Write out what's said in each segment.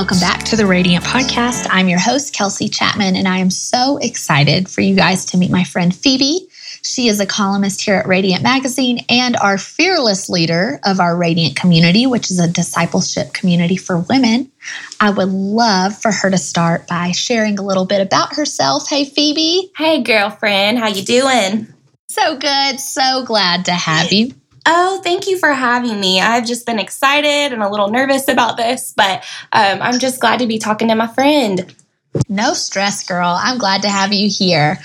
Welcome back to the Radiant Podcast. I'm your host, Kelsey Chapman, and I am so excited for you guys to meet my friend Phoebe. She is a columnist here at Radiant Magazine and our fearless leader of our Radiant community, which is a discipleship community for women. I would love for her to start by sharing a little bit about herself. Hey, Phoebe. Hey, girlfriend. How you doing? So good. So glad to have you. Oh, thank you for having me. I've just been excited and a little nervous about this, but um, I'm just glad to be talking to my friend. No stress, girl. I'm glad to have you here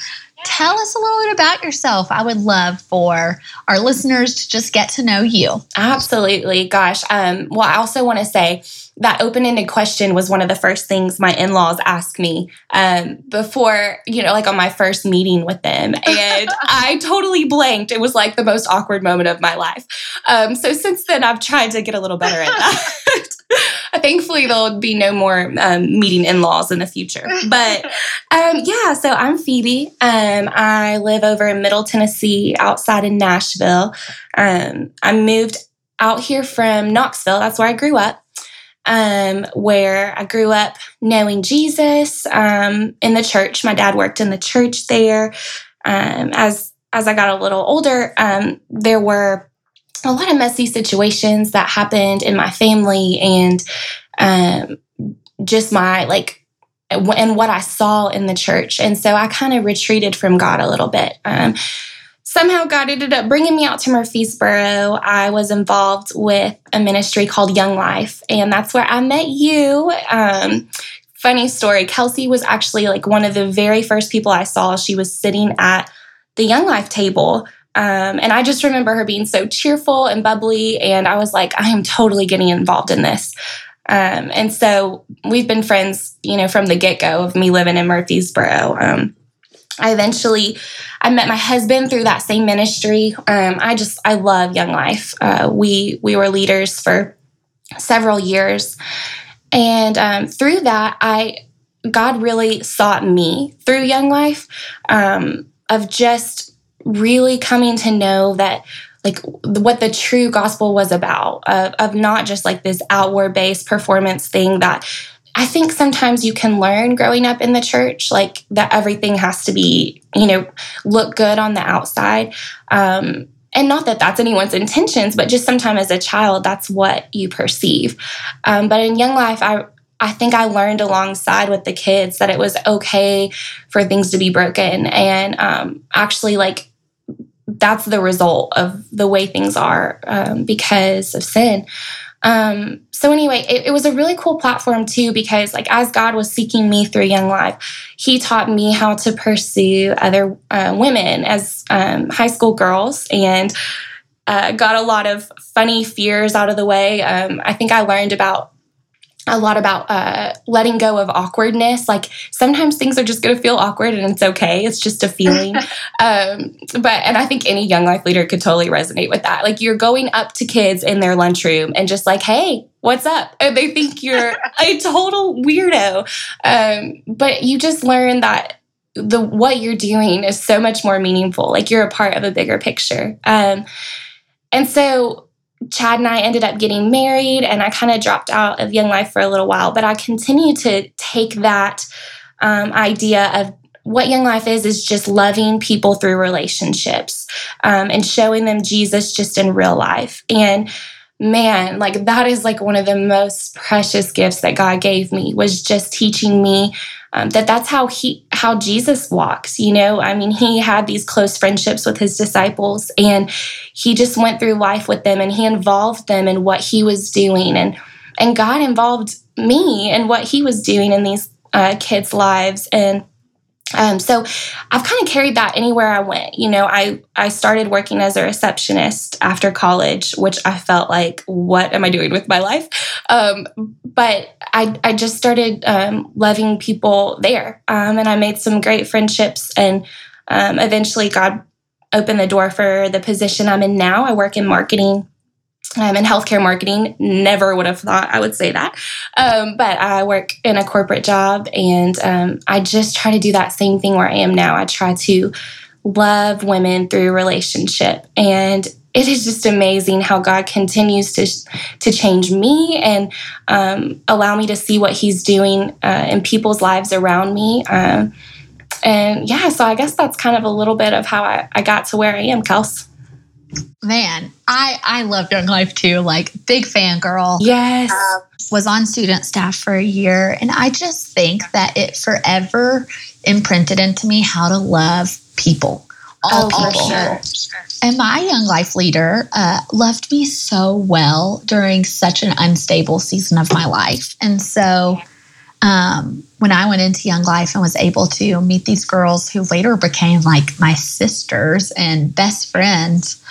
tell us a little bit about yourself. I would love for our listeners to just get to know you. Absolutely. Gosh. Um, well, I also want to say that open ended question was one of the first things my in laws asked me um, before, you know, like on my first meeting with them. And I totally blanked. It was like the most awkward moment of my life. Um, so since then, I've tried to get a little better at that. Thankfully, there'll be no more um, meeting in laws in the future. But um, yeah, so I'm Phoebe. Um, I live over in Middle Tennessee outside in Nashville. Um, I moved out here from Knoxville. That's where I grew up. Um, where I grew up knowing Jesus um, in the church. My dad worked in the church there. as as I got a little older, there were a lot of messy situations that happened in my family and um, just my like and what I saw in the church. And so I kind of retreated from God a little bit. Um, somehow God ended up bringing me out to Murfreesboro. I was involved with a ministry called Young Life, and that's where I met you. Um, funny story Kelsey was actually like one of the very first people I saw. She was sitting at the Young Life table um, and I just remember her being so cheerful and bubbly. And I was like, I am totally getting involved in this. Um, and so we've been friends, you know, from the get go of me living in Murfreesboro. Um, I eventually, I met my husband through that same ministry. Um, I just, I love Young Life. Uh, we we were leaders for several years, and um, through that, I God really sought me through Young Life um, of just really coming to know that like what the true gospel was about of, of not just like this outward based performance thing that I think sometimes you can learn growing up in the church, like that everything has to be, you know, look good on the outside. Um, and not that that's anyone's intentions, but just sometimes as a child, that's what you perceive. Um, but in Young Life, I I think I learned alongside with the kids that it was okay for things to be broken and um, actually like that's the result of the way things are um, because of sin. Um, so anyway, it, it, was a really cool platform too because like as God was seeking me through Young Life, He taught me how to pursue other uh, women as um, high school girls and. Uh, got a lot of funny fears out of the way. Um, I think I learned about a lot about uh, letting go of awkwardness. Like sometimes things are just going to feel awkward and it's okay. It's just a feeling. um, but, and I think any young life leader could totally resonate with that. Like you're going up to kids in their lunchroom and just like, hey, what's up? And they think you're a total weirdo. Um, but you just learn that the what you're doing is so much more meaningful. Like you're a part of a bigger picture. Um, and so Chad and I ended up getting married, and I kind of dropped out of Young Life for a little while. But I continue to take that um, idea of what Young Life is, is just loving people through relationships um, and showing them Jesus just in real life. And man, like that is like one of the most precious gifts that God gave me was just teaching me um, that that's how he how jesus walks you know i mean he had these close friendships with his disciples and he just went through life with them and he involved them in what he was doing and and god involved me in what he was doing in these uh, kids lives and um, so I've kind of carried that anywhere I went. You know, I I started working as a receptionist after college, which I felt like, what am I doing with my life? Um, but I I just started um, loving people there, um, and I made some great friendships, and um, eventually God opened the door for the position I'm in now. I work in marketing I'm in healthcare marketing. Never would have thought I would say that. Um, but I work in a corporate job and um, I just try to do that same thing where I am now. I try to love women through relationship. And it is just amazing how God continues to to change me and um, allow me to see what He's doing uh, in people's lives around me. Um, and yeah, so I guess that's kind of a little bit of how I, I got to where I am, Kels. Man, I I love Young Life too. Like big fan girl. Yes. Uh, was on student staff for a year, and I just think that it forever imprinted into me how to love people. All oh, people. Sure. And my young life leader uh, loved me so well during such an unstable season of my life. And so um, when I went into Young Life and was able to meet these girls who later became like my sisters and best friends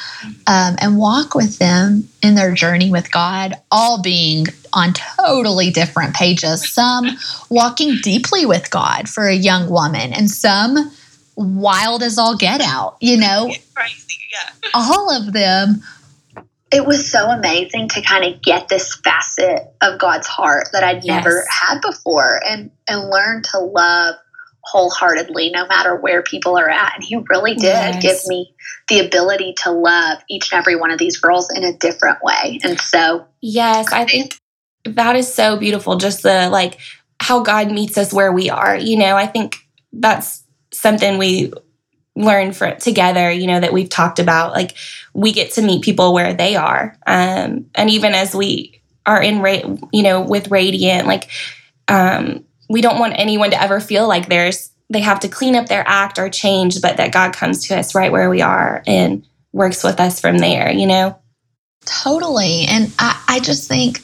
um, and walk with them in their journey with God, all being on totally different pages. Some walking deeply with God for a young woman, and some wild as all get out, you know? Crazy, yeah. All of them it was so amazing to kind of get this facet of God's heart that I'd yes. never had before and and learn to love wholeheartedly no matter where people are at and he really did yes. give me the ability to love each and every one of these girls in a different way and so yes i think that is so beautiful just the like how god meets us where we are you know i think that's something we learn for together you know that we've talked about like we get to meet people where they are. Um, and even as we are in you know with radiant like um, we don't want anyone to ever feel like there's they have to clean up their act or change but that god comes to us right where we are and works with us from there you know? Totally. And i, I just think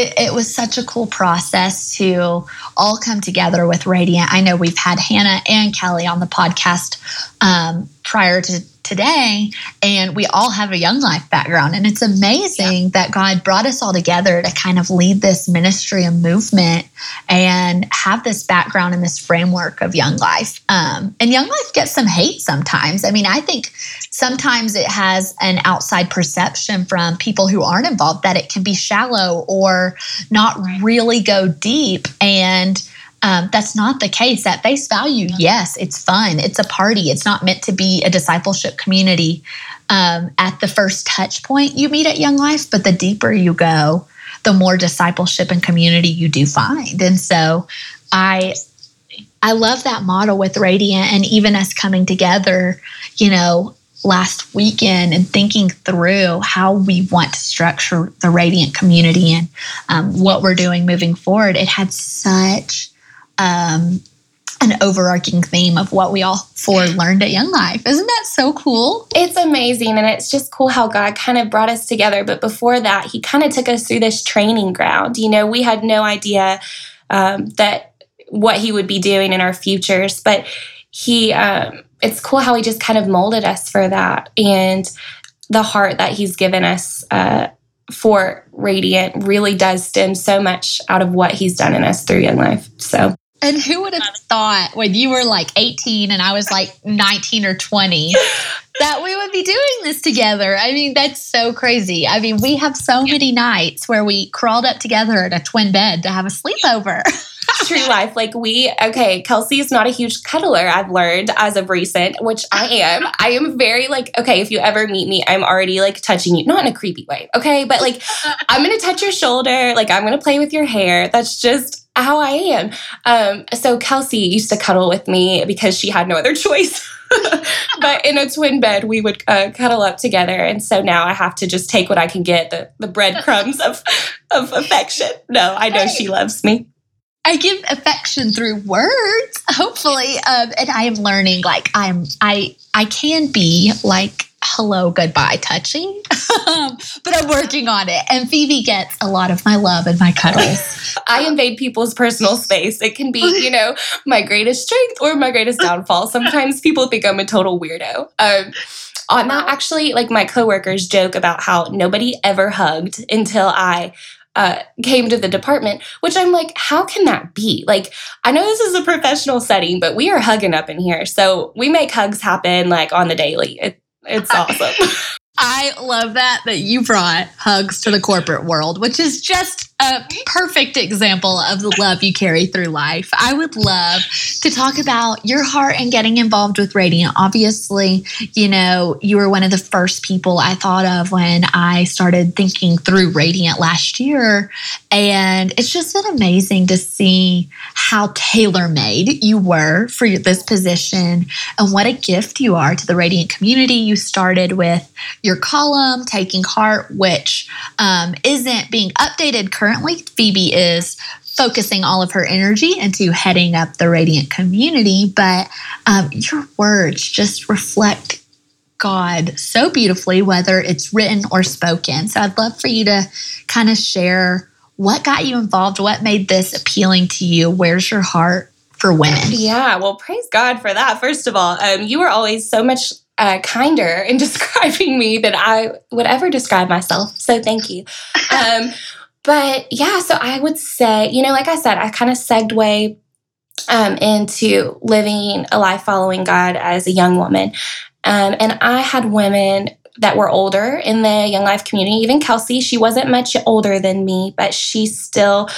it, it, was such a cool process to all come together with Radiant. I know we've had Hannah and Kelly on the podcast um, prior to today, and we all have a Young Life background. And it's amazing yeah. that God brought us all together to kind of lead this ministry and movement and have this background and this framework of Young Life. Um, and Young Life gets some hate sometimes. I mean, I think sometimes it has an outside perception from people who aren't involved that it can be shallow or not really go deep. And um, that's not the case. At face value, yes, it's fun. It's a party. It's not meant to be a discipleship community. Um, at the first touch point you meet at Young Life, but the deeper you go, the more discipleship and community you do find. And so I I love that model with Radiant and even us coming together, you know, last weekend and thinking through how we want to structure the Radiant community and um, what we're doing moving forward. It had such um, an overarching theme of what we all four learned at Young Life. Isn't that so cool? It's amazing. And it's just cool how God kind of brought us together. But before that, He kind of took us through this training ground. You know, we had no idea um, that what He would be doing in our futures, but He, um, it's cool how He just kind of molded us for that. And the heart that He's given us. Uh, for Radiant really does stem so much out of what he's done in us through Young Life. So and who would have thought when you were like 18 and I was like 19 or 20 that we would be doing this together? I mean, that's so crazy. I mean, we have so many nights where we crawled up together in a twin bed to have a sleepover. True life. Like we, okay, Kelsey is not a huge cuddler, I've learned as of recent, which I am. I am very like, okay, if you ever meet me, I'm already like touching you, not in a creepy way, okay? But like, I'm gonna touch your shoulder, like, I'm gonna play with your hair. That's just how I am. Um, so Kelsey used to cuddle with me because she had no other choice. but in a twin bed, we would uh, cuddle up together, and so now I have to just take what I can get the the breadcrumbs of of affection. No, I know she loves me. I give affection through words, hopefully, um, and I am learning. Like I'm, I I can be like hello, goodbye touching, um, but I'm working on it. And Phoebe gets a lot of my love and my cuddles. I invade people's personal space. It can be, you know, my greatest strength or my greatest downfall. Sometimes people think I'm a total weirdo. Um, on that, actually, like my coworkers joke about how nobody ever hugged until I uh, came to the department, which I'm like, how can that be? Like, I know this is a professional setting, but we are hugging up in here. So we make hugs happen like on the daily. It, it's awesome. I love that that you brought hugs to the corporate world, which is just a perfect example of the love you carry through life. I would love to talk about your heart and getting involved with Radiant. Obviously, you know, you were one of the first people I thought of when I started thinking through Radiant last year. And it's just been amazing to see how tailor made you were for this position and what a gift you are to the Radiant community. You started with your column, Taking Heart, which um, isn't being updated currently currently, Phoebe is focusing all of her energy into heading up the Radiant community, but um, your words just reflect God so beautifully, whether it's written or spoken. So I'd love for you to kind of share what got you involved, what made this appealing to you, where's your heart for women? Yeah, well, praise God for that. First of all, um, you were always so much uh, kinder in describing me than I would ever describe myself. So thank you. Um, but yeah, so I would say, you know, like I said, I kind of segue um, into living a life following God as a young woman. Um, and I had women that were older in the Young Life community. Even Kelsey, she wasn't much older than me, but she still,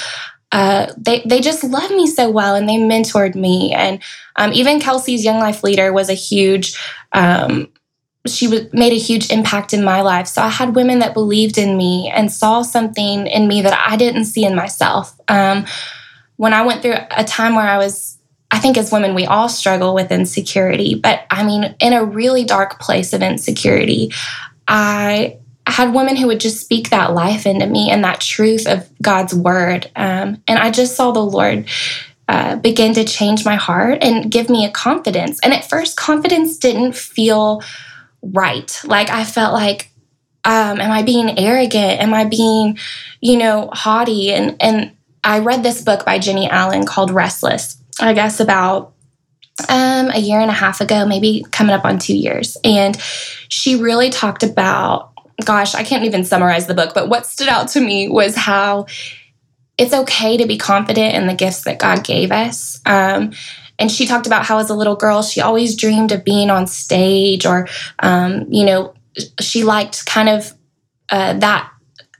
uh, they, they just loved me so well and they mentored me. And um, even Kelsey's Young Life leader was a huge um, she made a huge impact in my life. So I had women that believed in me and saw something in me that I didn't see in myself. Um, when I went through a time where I was, I think as women, we all struggle with insecurity, but I mean, in a really dark place of insecurity, I had women who would just speak that life into me and that truth of God's word. Um, and I just saw the Lord uh, begin to change my heart and give me a confidence. And at first, confidence didn't feel right. Like I felt like, um, am I being arrogant? Am I being, you know, haughty? And and I read this book by Jennie Allen called Restless. I guess about um, a year and a half ago, maybe coming up on two years, and she really talked about. Gosh, I can't even summarize the book, but what stood out to me was how it's okay to be confident in the gifts that God gave us. Um, and she talked about how, as a little girl, she always dreamed of being on stage, or, um, you know, she liked kind of uh, that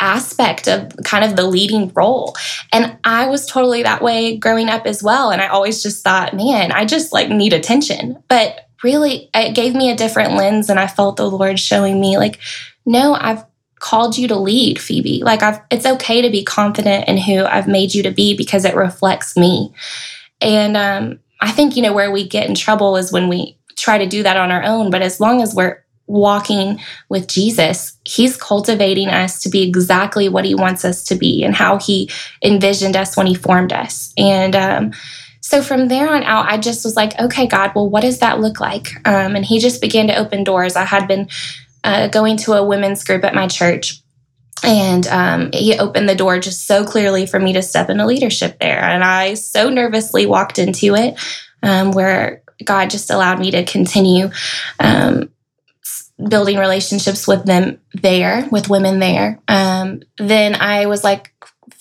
aspect of kind of the leading role. And I was totally that way growing up as well. And I always just thought, man, I just like need attention. But really, it gave me a different lens. And I felt the Lord showing me, like, no, I've called you to lead, Phoebe. Like, I've, it's okay to be confident in who I've made you to be because it reflects me. And um, I think, you know, where we get in trouble is when we try to do that on our own. But as long as we're walking with Jesus, He's cultivating us to be exactly what He wants us to be and how He envisioned us when He formed us. And um, so from there on out, I just was like, okay, God, well, what does that look like? Um, and He just began to open doors. I had been uh, going to a women's group at my church and um, he opened the door just so clearly for me to step into leadership there. And I so nervously walked into it, um, where God just allowed me to continue um, building relationships with them there, with women there. Um, then I was like,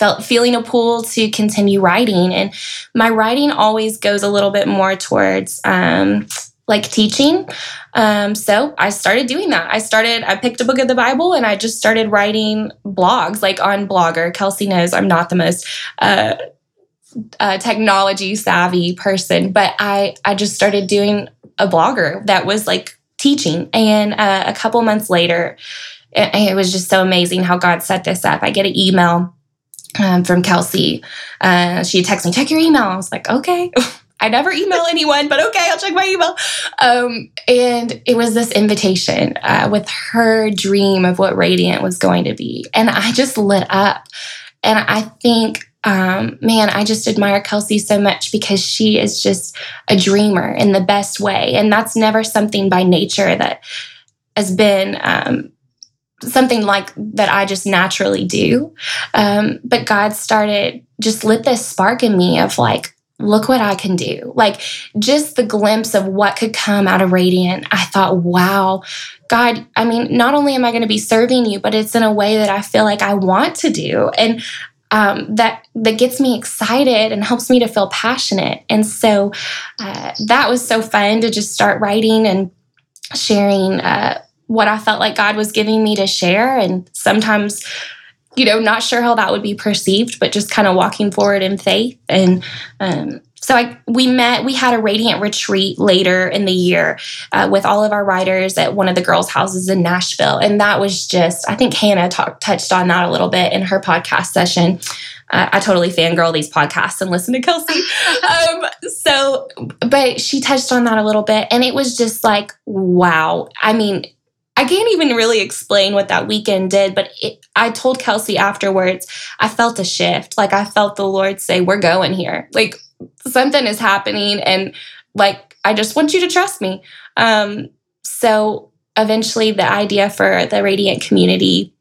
felt feeling a pull to continue writing and my writing always goes a little bit more towards um, like teaching. Um, so I started doing that. I started, I picked a book of the Bible and I just started writing blogs like on Blogger. Kelsey knows I'm not the most uh, uh, technology savvy person, but I, I just started doing a blogger that was like teaching. And uh, a couple months later, it, it, was just so amazing how God set this up. I get an email um, from Kelsey. Uh, she texted me, check your email. I was like, okay. I never email anyone, but okay, I'll check my email. Um, and it was this invitation uh, with her dream of what Radiant was going to be. And I just lit up. And I think, um, man, I just admire Kelsey so much because she is just a dreamer in the best way. And that's never something by nature that has been. Um, something like that I just naturally do. Um, but God started just lit this spark in me of like, look what I can do. Like just the glimpse of what could come out of Radiant. I thought, wow, God, I mean, not only am I going to be serving you, but it's in a way that I feel like I want to do. And um, that that gets me excited and helps me to feel passionate. And so uh, that was so fun to just start writing and sharing uh, what I felt like God was giving me to share. And sometimes you know, not sure how that would be perceived, but just kind of walking forward in faith. And um, so I, we met, we had a radiant retreat later in the year uh, with all of our writers at one of the girls' houses in Nashville. And that was just, I think Hannah talk, touched on that a little bit in her podcast session. Uh, I totally fangirl these podcasts and listen to Kelsey. um, so, but she touched on that a little bit. And it was just like, wow. I mean, I can't even really explain what that weekend did, but it, I told Kelsey afterwards, I felt a shift. Like I felt the Lord say, We're going here. Like something is happening. And like, I just want you to trust me. Um, so eventually, the idea for the Radiant community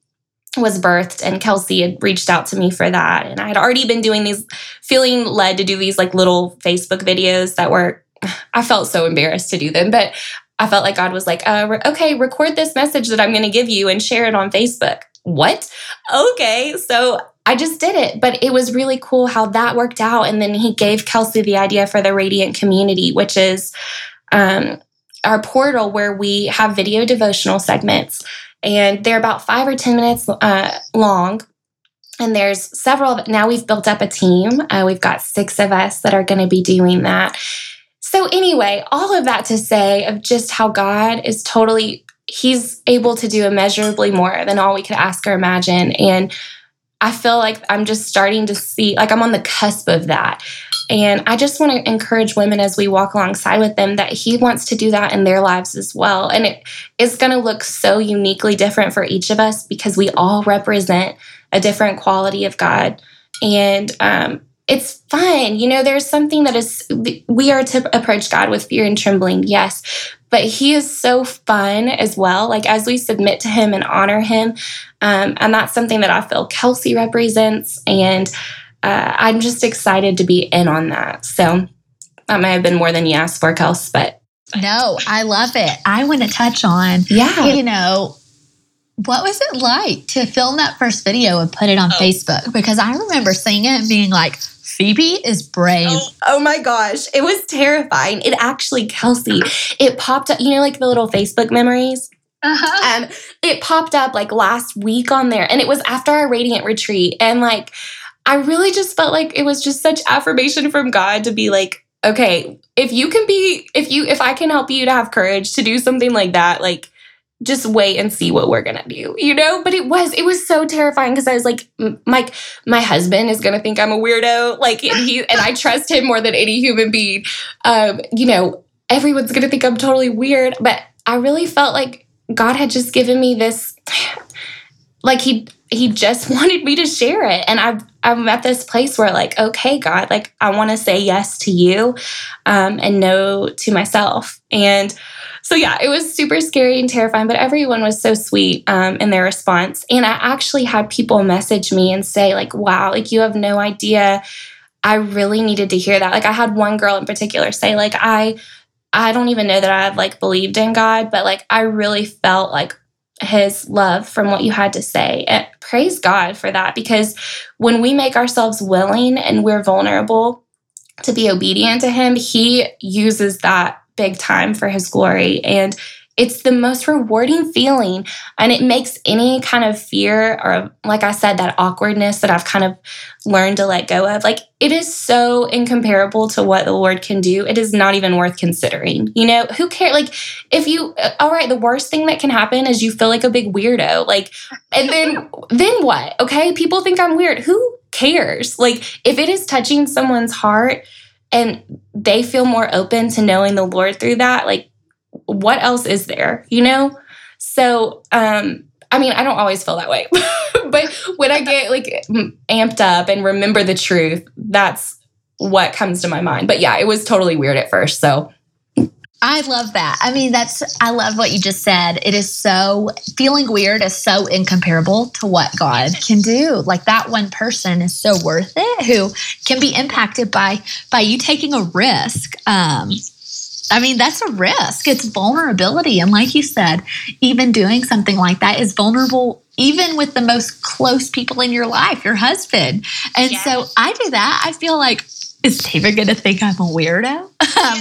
was birthed and Kelsey had reached out to me for that. And I had already been doing these, feeling led to do these like little Facebook videos that were, I felt so embarrassed to do them, but I felt like God was like, uh, re- okay, record this message that I'm going to give you and share it on Facebook. What? Okay. So I just did it. But it was really cool how that worked out. And then he gave Kelsey the idea for the Radiant Community, which is um, our portal where we have video devotional segments. And they're about five or 10 minutes uh, long. And there's several, now we've built up a team. Uh, we've got six of us that are going to be doing that. So, anyway, all of that to say of just how God is totally, He's able to do immeasurably more than all we could ask or imagine. And I feel like I'm just starting to see, like, I'm on the cusp of that. And I just want to encourage women as we walk alongside with them that He wants to do that in their lives as well. And it is going to look so uniquely different for each of us because we all represent a different quality of God. And um, it's fun. You know, there's something that is, we are to approach God with fear and trembling, yes, but He is so fun as well. Like as we submit to Him and honor Him. Um, and that's something that I feel Kelsey represents. And uh, I'm just excited to be in on that. So that may have been more than you asked for, Kels, but. No, I love it. I want to touch on, yeah, you know, what was it like to film that first video and put it on oh. Facebook? Because I remember seeing it and being like, Phoebe is brave. Oh, oh, my gosh. It was terrifying. It actually, Kelsey, it popped up, you know, like the little Facebook memories? Uh-huh. Um, it popped up like last week on there, and it was after our Radiant retreat. And like, I really just felt like it was just such affirmation from God to be like, okay, if you can be, if you, if I can help you to have courage to do something like that, like, just wait and see what we're gonna do, you know? But it was, it was so terrifying because I was like, Mike, my husband is gonna think I'm a weirdo. Like, and he, and I trust him more than any human being. Um, you know, everyone's gonna think I'm totally weird. But I really felt like God had just given me this, like, he, he just wanted me to share it. And I've, I'm at this place where, like, okay, God, like, I wanna say yes to you um, and no to myself. And, so yeah, it was super scary and terrifying, but everyone was so sweet um, in their response. And I actually had people message me and say, like, wow, like you have no idea. I really needed to hear that. Like I had one girl in particular say, like, I I don't even know that I've like believed in God, but like I really felt like his love from what you had to say. And praise God for that because when we make ourselves willing and we're vulnerable to be obedient to him, he uses that big time for his glory. And it's the most rewarding feeling. And it makes any kind of fear or, like I said, that awkwardness that I've kind of learned to let go of, like it is so incomparable to what the Lord can do. It is not even worth considering. You know, who cares? Like, if you, uh, all right, the worst thing that can happen is you feel like a big weirdo. Like, and then, then what? Okay. People think I'm weird. Who cares? Like, if it is touching someone's heart, and they feel more open to knowing the Lord through that, like what else is there, you know? So, um, I mean, I don't always feel that way, but when I get like amped up and remember the truth, that's what comes to my mind. But yeah, it was totally weird at first. So I love that. I mean, that's, I love what you just said. It is so, feeling weird is so incomparable to what God can do. Like that one person is so worth it who can be impacted by, by you taking a risk. Um, I mean, that's a risk. It's vulnerability. And like you said, even doing something like that is vulnerable, even with the most close people in your life, your husband. And yes. so I do that. I feel like is David going to think I'm a weirdo? Um,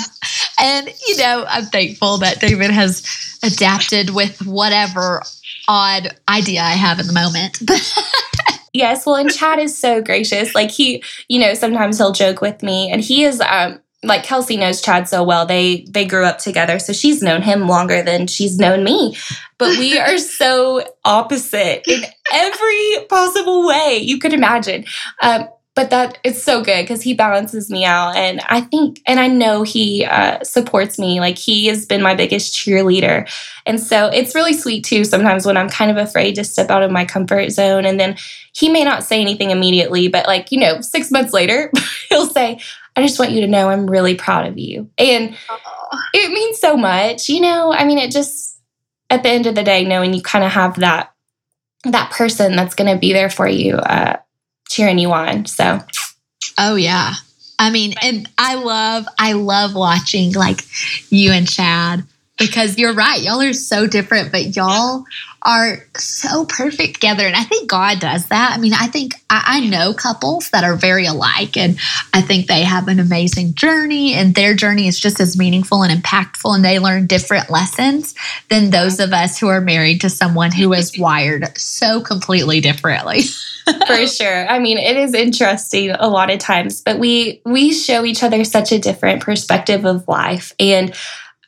and, you know, I'm thankful that David has adapted with whatever odd idea I have in the moment. Yes, well, and Chad is so gracious. Like he, you know, sometimes he'll joke with me, and he is um like Kelsey knows Chad so well. They they grew up together, so she's known him longer than she's known me. But we are so opposite in every possible way you could imagine. Um, but that it's so good because he balances me out, and I think, and I know he uh, supports me. Like he has been my biggest cheerleader, and so it's really sweet too. Sometimes when I'm kind of afraid to step out of my comfort zone, and then he may not say anything immediately, but like you know, six months later, he'll say, I just want you to know I'm really proud of you. And it means so much, you know. I mean, it just at the end of the day, knowing you kind of have that that person that's going to be there for you, uh, cheering you on. So, oh yeah. I mean, and I love I love watching like you and Chad because you're right. Y'all are so different, but y'all are so perfect together. And I think God does that. I mean, I think I, I, know couples that are very alike, and I think they have an amazing journey, and their journey is just as meaningful and impactful, and they learn different lessons than those of us who are married to someone who is wired so completely differently. For sure. I mean, it is interesting a lot of times, but we we show each other such a different perspective of life. And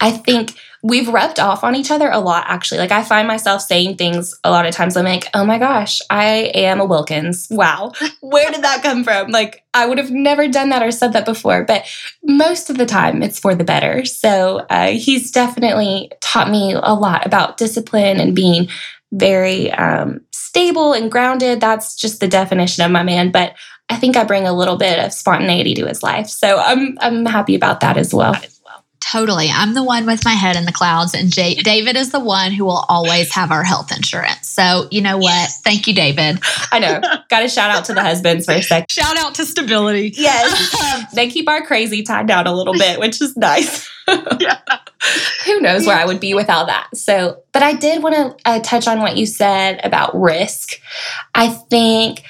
I think we've rubbed off on each other a lot actually. Like i find myself saying things a lot of times. I'm like oh my gosh i am a wilkins. Wow. Where did that come from? Like i would have never done that or said that before but most of the time it's for the better. So uh, he's definitely taught me a lot about discipline and being very um, stable and grounded. That's just the definition of my man but i think i bring a little bit of spontaneity to his life. So i'm i'm happy about that as well Totally. I'm the one with my head in the clouds, and Jay- David is the one who will always have our health insurance. So, you know what? Thank you, David. I know. Got to shout out to the husbands for a sec. Shout out to stability. Yes. they keep our crazy tied down a little bit, which is nice. yeah. Who knows where I would be without that? So, but I did want to uh, touch on what you said about risk. I think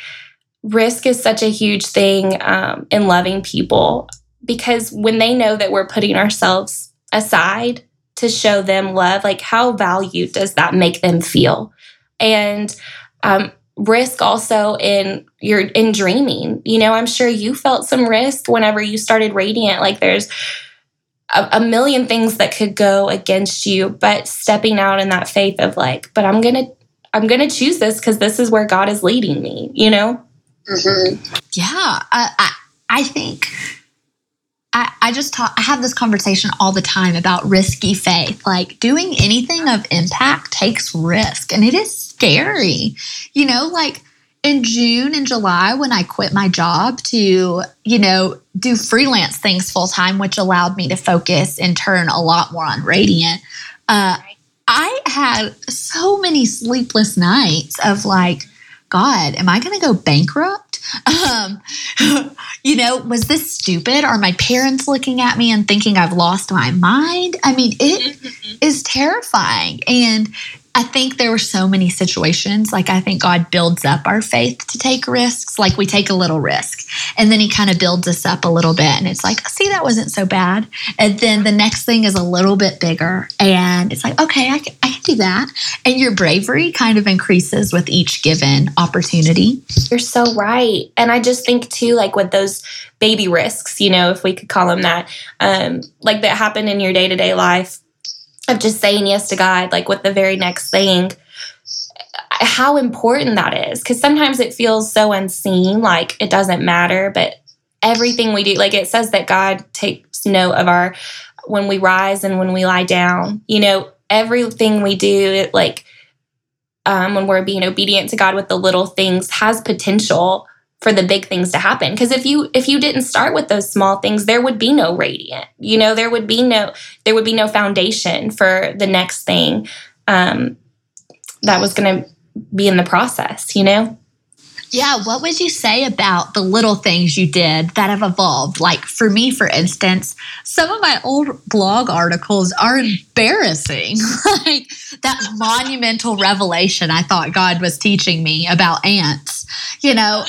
risk is such a huge thing um, in loving people because when they know that we're putting ourselves aside to show them love, like how valued does that make them feel? And um, risk also in your in dreaming. You know, I'm sure you felt some risk whenever you started Radiant. Like there's a, a million things that could go against you, but stepping out in that faith of like, but I'm gonna I'm gonna choose this because this is where God is leading me. You know. Mm-hmm. Yeah, I I think I, I just talk, I have this conversation all the time about risky faith. Like doing anything of impact takes risk and it is scary. You know, like in June and July when I quit my job to, you know, do freelance things full time, which allowed me to focus and turn a lot more on Radiant. Uh, I had so many sleepless nights of like, God, am I going to go bankrupt? Um, you know, was this stupid? Are my parents looking at me and thinking I've lost my mind? I mean, it mm-hmm. is terrifying. And I think there were so many situations. Like, I think God builds up our faith to take risks. Like, we take a little risk and then He kind of builds us up a little bit. And it's like, see, that wasn't so bad. And then the next thing is a little bit bigger. And it's like, okay, I can, I can do that. And your bravery kind of increases with each given opportunity. You're so right. And I just think, too, like with those baby risks, you know, if we could call them that, um, like that happen in your day to day life of just saying yes to God, like with the very next thing, how important that is. Because sometimes it feels so unseen, like it doesn't matter, but everything we do, like it says that God takes note of our when we rise and when we lie down, you know, everything we do, like um, when we're being obedient to God with the little things, has potential for the big things to happen because if you if you didn't start with those small things there would be no radiant you know there would be no there would be no foundation for the next thing um, that was going to be in the process you know yeah, what would you say about the little things you did that have evolved? Like for me, for instance, some of my old blog articles are embarrassing. like that monumental revelation I thought God was teaching me about ants. You know,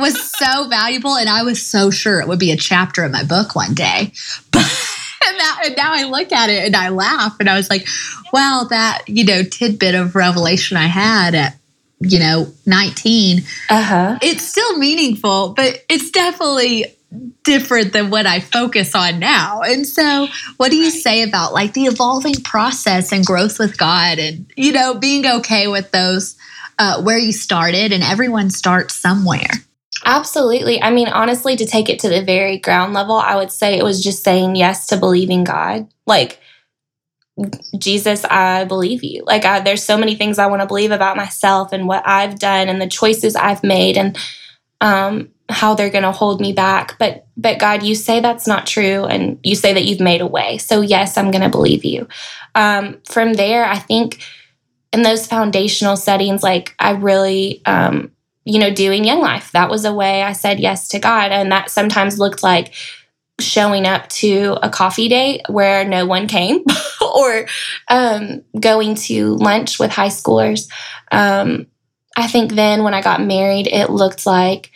was so valuable, and I was so sure it would be a chapter in my book one day. But and, that, and now I look at it and I laugh, and I was like, "Wow, that you know tidbit of revelation I had at you know, 19, uh-huh. it's still meaningful, but it's definitely different than what I focus on now. And so, what do you say about like the evolving process and growth with God and, you know, being okay with those uh, where you started and everyone starts somewhere? Absolutely. I mean, honestly, to take it to the very ground level, I would say it was just saying yes to believing God. Like, Jesus, I believe you. Like, I, there's so many things I want to believe about myself and what I've done and the choices I've made and um, how they're going to hold me back. But, but God, you say that's not true, and you say that you've made a way. So yes, I'm going to believe you. Um, from there, I think in those foundational settings, like I really, um, you know, doing Young Life, that was a way I said yes to God, and that sometimes looked like showing up to a coffee date where no one came or um, going to lunch with high schoolers. Um, I think then when I got married, it looked like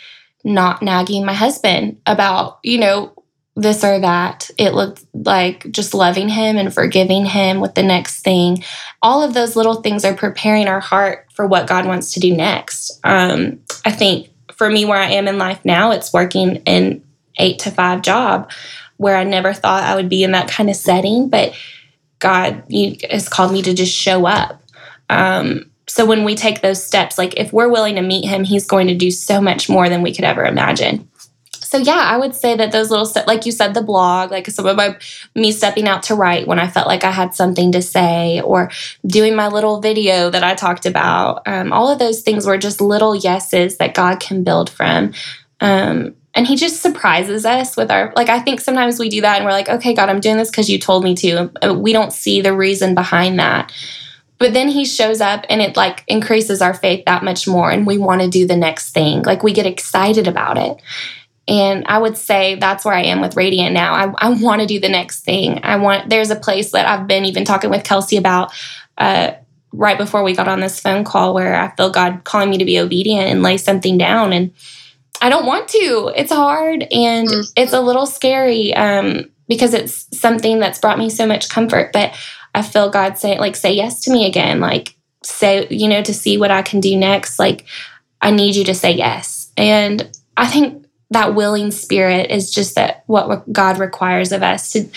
not nagging my husband about, you know, this or that. It looked like just loving him and forgiving him with the next thing. All of those little things are preparing our heart for what God wants to do next. Um, I think for me, where I am in life now, it's working an eight to five job where I never thought I would be in that kind of setting, but God has called me to just show up. Um, so when we take those steps, like if we're willing to meet Him, He's going to do so much more than we could ever imagine. So yeah, I would say that those little steps, like you said, the blog, like some of my me stepping out to write when I felt like I had something to say, or doing my little video that I talked about. Um, all of those things were just little yeses that God can build from. Um, and he just surprises us with our like i think sometimes we do that and we're like okay god i'm doing this because you told me to we don't see the reason behind that but then he shows up and it like increases our faith that much more and we want to do the next thing like we get excited about it and i would say that's where i am with radiant now i, I want to do the next thing i want there's a place that i've been even talking with kelsey about uh, right before we got on this phone call where i feel god calling me to be obedient and lay something down and I don't want to. It's hard and mm-hmm. it's a little scary um, because it's something that's brought me so much comfort. But I feel God say, like, say yes to me again. Like, say, you know, to see what I can do next. Like, I need you to say yes. And I think that willing spirit is just that what God requires of us to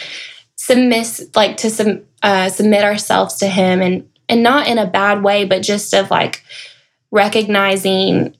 submit, like, to sum, uh, submit ourselves to Him and and not in a bad way, but just of like recognizing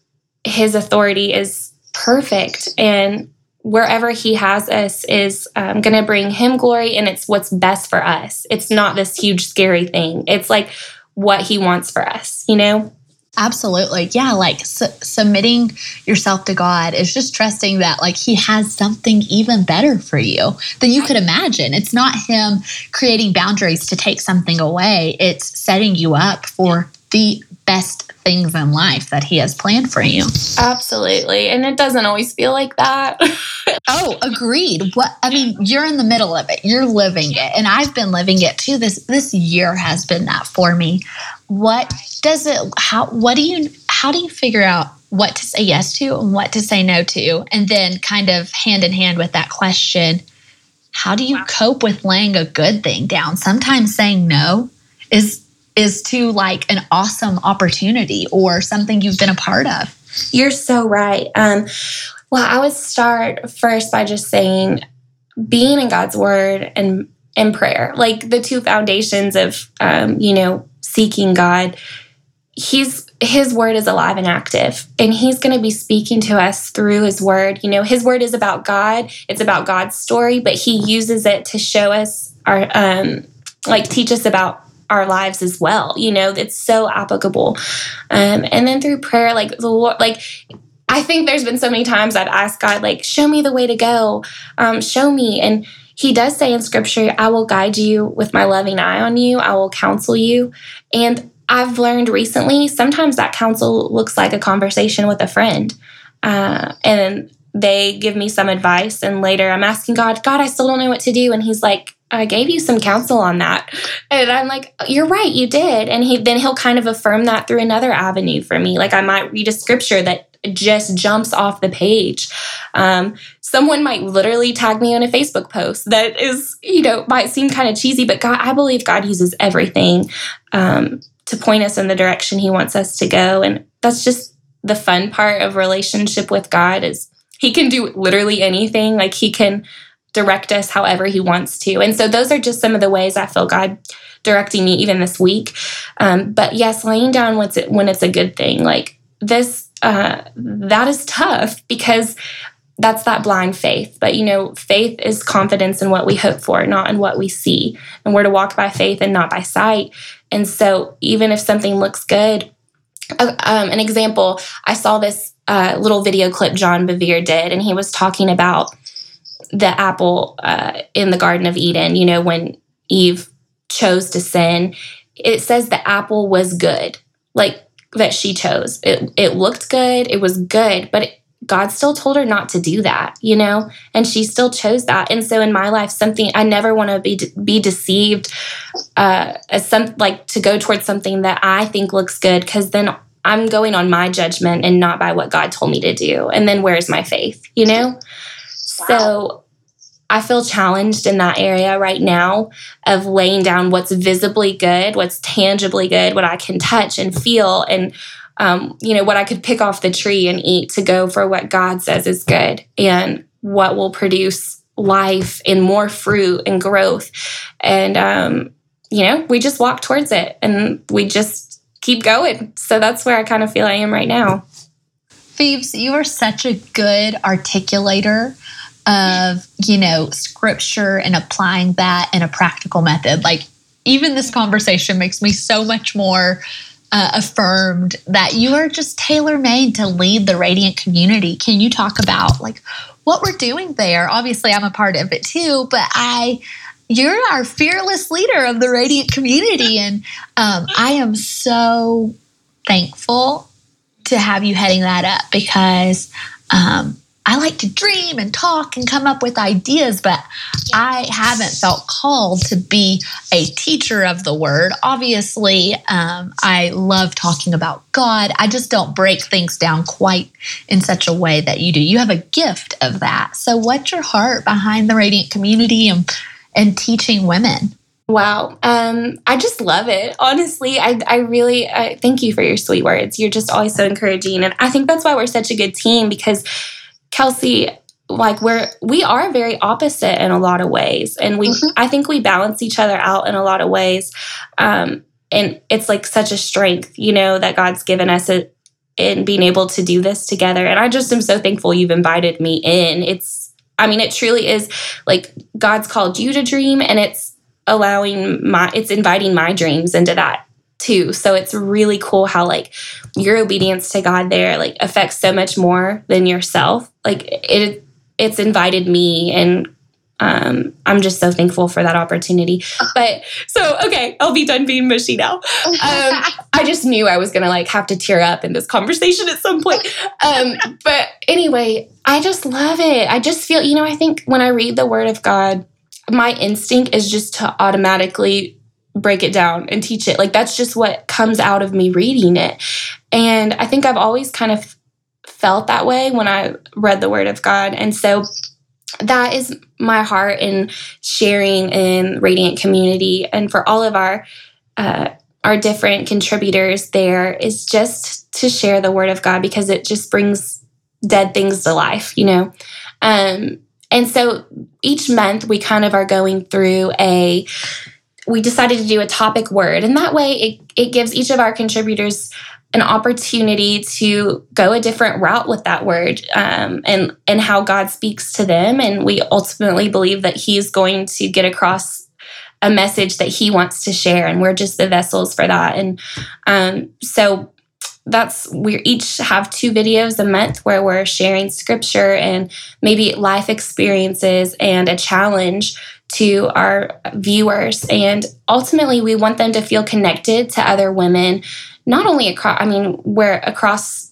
His authority is perfect and wherever he has us is um, going to bring him glory and it's what's best for us. It's not this huge scary thing. It's like what he wants for us you know absolutely. Yeah like su- submitting yourself to god is just trusting that like he has something even better for you than you could imagine. It's not him creating boundaries to take something away. It's setting you up for the best things in life that he has planned for you. Absolutely. And it doesn't always feel like that. oh, agreed. What I mean, you're in the middle of it. You're living it. And I've been living it too. This this year has been that for me. What does it how what do you how do you figure out what to say yes to and what to say no to? And then kind of hand in hand with that question, how do you cope with laying a good thing down? Sometimes saying no is is to like an awesome opportunity or something you've been a part of. You're so right. Um, well, I would start first by just saying being in God's word and in prayer, like the two foundations of, um, you know, seeking God. He's his word is alive and active and he's going to be speaking to us through his word you know his word is about god it's about god's story but he uses it to show us our um like teach us about our lives as well. You know, it's so applicable. Um, and then through prayer, like the Lord, like I think there's been so many times I've asked God, like, show me the way to go, um, show me. And He does say in Scripture, I will guide you with my loving eye on you, I will counsel you. And I've learned recently, sometimes that counsel looks like a conversation with a friend. Uh, and they give me some advice, and later I'm asking God, God, I still don't know what to do. And He's like, I gave you some counsel on that. And I'm like, you're right, you did. And he then he'll kind of affirm that through another avenue for me. Like I might read a scripture that just jumps off the page. Um, someone might literally tag me on a Facebook post that is, you know, might seem kind of cheesy, but God, I believe God uses everything um, to point us in the direction He wants us to go. And that's just the fun part of relationship with God is he can do literally anything. Like he can direct us however he wants to. And so those are just some of the ways I feel God directing me even this week. Um, but yes, laying down when it's, a good thing, like this, uh, that is tough because that's that blind faith. But you know, faith is confidence in what we hope for, not in what we see. And we're to walk by faith and not by sight. And so even if something looks good, uh, um, an example, I saw this uh, little video clip John Bevere did, and he was talking about the apple uh, in the Garden of Eden, you know, when Eve chose to sin, it says the apple was good, like that she chose. It, it looked good, it was good, but it, God still told her not to do that, you know, and she still chose that. And so in my life, something I never want to be be deceived uh, as some like to go towards something that I think looks good because then I'm going on my judgment and not by what God told me to do. And then where's my faith, you know? Wow. So I feel challenged in that area right now of laying down what's visibly good, what's tangibly good, what I can touch and feel, and um, you know what I could pick off the tree and eat to go for what God says is good and what will produce life and more fruit and growth. And um, you know, we just walk towards it and we just keep going. So that's where I kind of feel I am right now. Phoebes, you are such a good articulator of, you know, scripture and applying that in a practical method. Like, even this conversation makes me so much more uh, affirmed that you are just tailor made to lead the Radiant community. Can you talk about like what we're doing there? Obviously, I'm a part of it too, but I you're our fearless leader of the Radiant community. And um, I am so thankful to have you heading that up because um, I like to dream and talk and come up with ideas, but I haven't felt called to be a teacher of the word. Obviously, um, I love talking about God. I just don't break things down quite in such a way that you do. You have a gift of that. So, what's your heart behind the Radiant community and, and teaching women? Wow. Um, I just love it. Honestly, I, I really I thank you for your sweet words. You're just always so encouraging. And I think that's why we're such a good team because Kelsey, like we're we are very opposite in a lot of ways. And we mm-hmm. i think we balance each other out in a lot of ways. Um, and it's like such a strength you know that god's given us a, in being able to do this together. And i just am so thankful you've invited me in. It's i mean it truly is like god's called you to dream and it's allowing my it's inviting my dreams into that too. So it's really cool how like your obedience to God there like affects so much more than yourself. Like it it's invited me and um, I'm just so thankful for that opportunity. But so, okay, I'll be done being mushy now. Um, I just knew I was gonna like have to tear up in this conversation at some point. Um, but anyway, I just love it. I just feel, you know, I think when I read the Word of God, my instinct is just to automatically break it down and teach it. Like that's just what comes out of me reading it. And I think I've always kind of felt that way when I read the Word of God. And so that is my heart in sharing in Radiant Community and for all of our uh, our different contributors there is just to share the Word of God because it just brings dead things to life, you know. Um, and so each month we kind of are going through a we decided to do a topic word. And that way it, it gives each of our contributors an opportunity to go a different route with that word um, and, and how God speaks to them. And we ultimately believe that He's going to get across a message that He wants to share. And we're just the vessels for that. And um, so that's we each have two videos a month where we're sharing scripture and maybe life experiences and a challenge to our viewers. And ultimately, we want them to feel connected to other women, not only across, I mean, we're across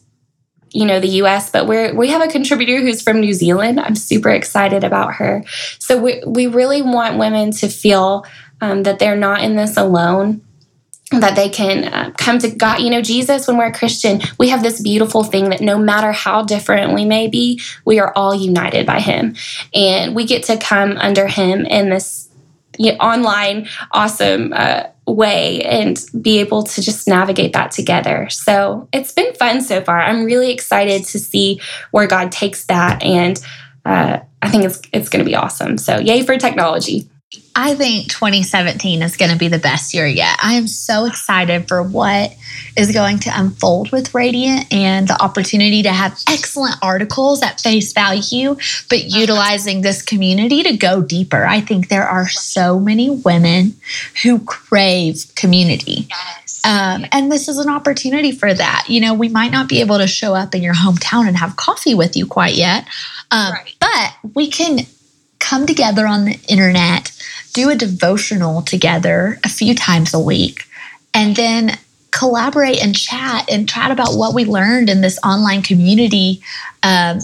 you know the US but we're we have a contributor who's from New Zealand. I'm super excited about her. So we we really want women to feel um, that they're not in this alone that they can uh, come to God. You know, Jesus, when we're a Christian, we have this beautiful thing that no matter how different we may be, we are all united by Him. And we get to come under Him in this you know, online, awesome uh, way and be able to just navigate that together. So it's been fun so far. I'm really excited to see where God takes that, and uh, I think it's it's going to be awesome. So yay for technology! I think 2017 is going to be the best year yet. I am so excited for what is going to unfold with Radiant and the opportunity to have excellent articles at face value, but utilizing this community to go deeper. I think there are so many women who crave community. Um, and this is an opportunity for that. You know, we might not be able to show up in your hometown and have coffee with you quite yet, um, right. but we can come together on the internet, do a devotional together a few times a week, and then collaborate and chat and chat about what we learned in this online community um,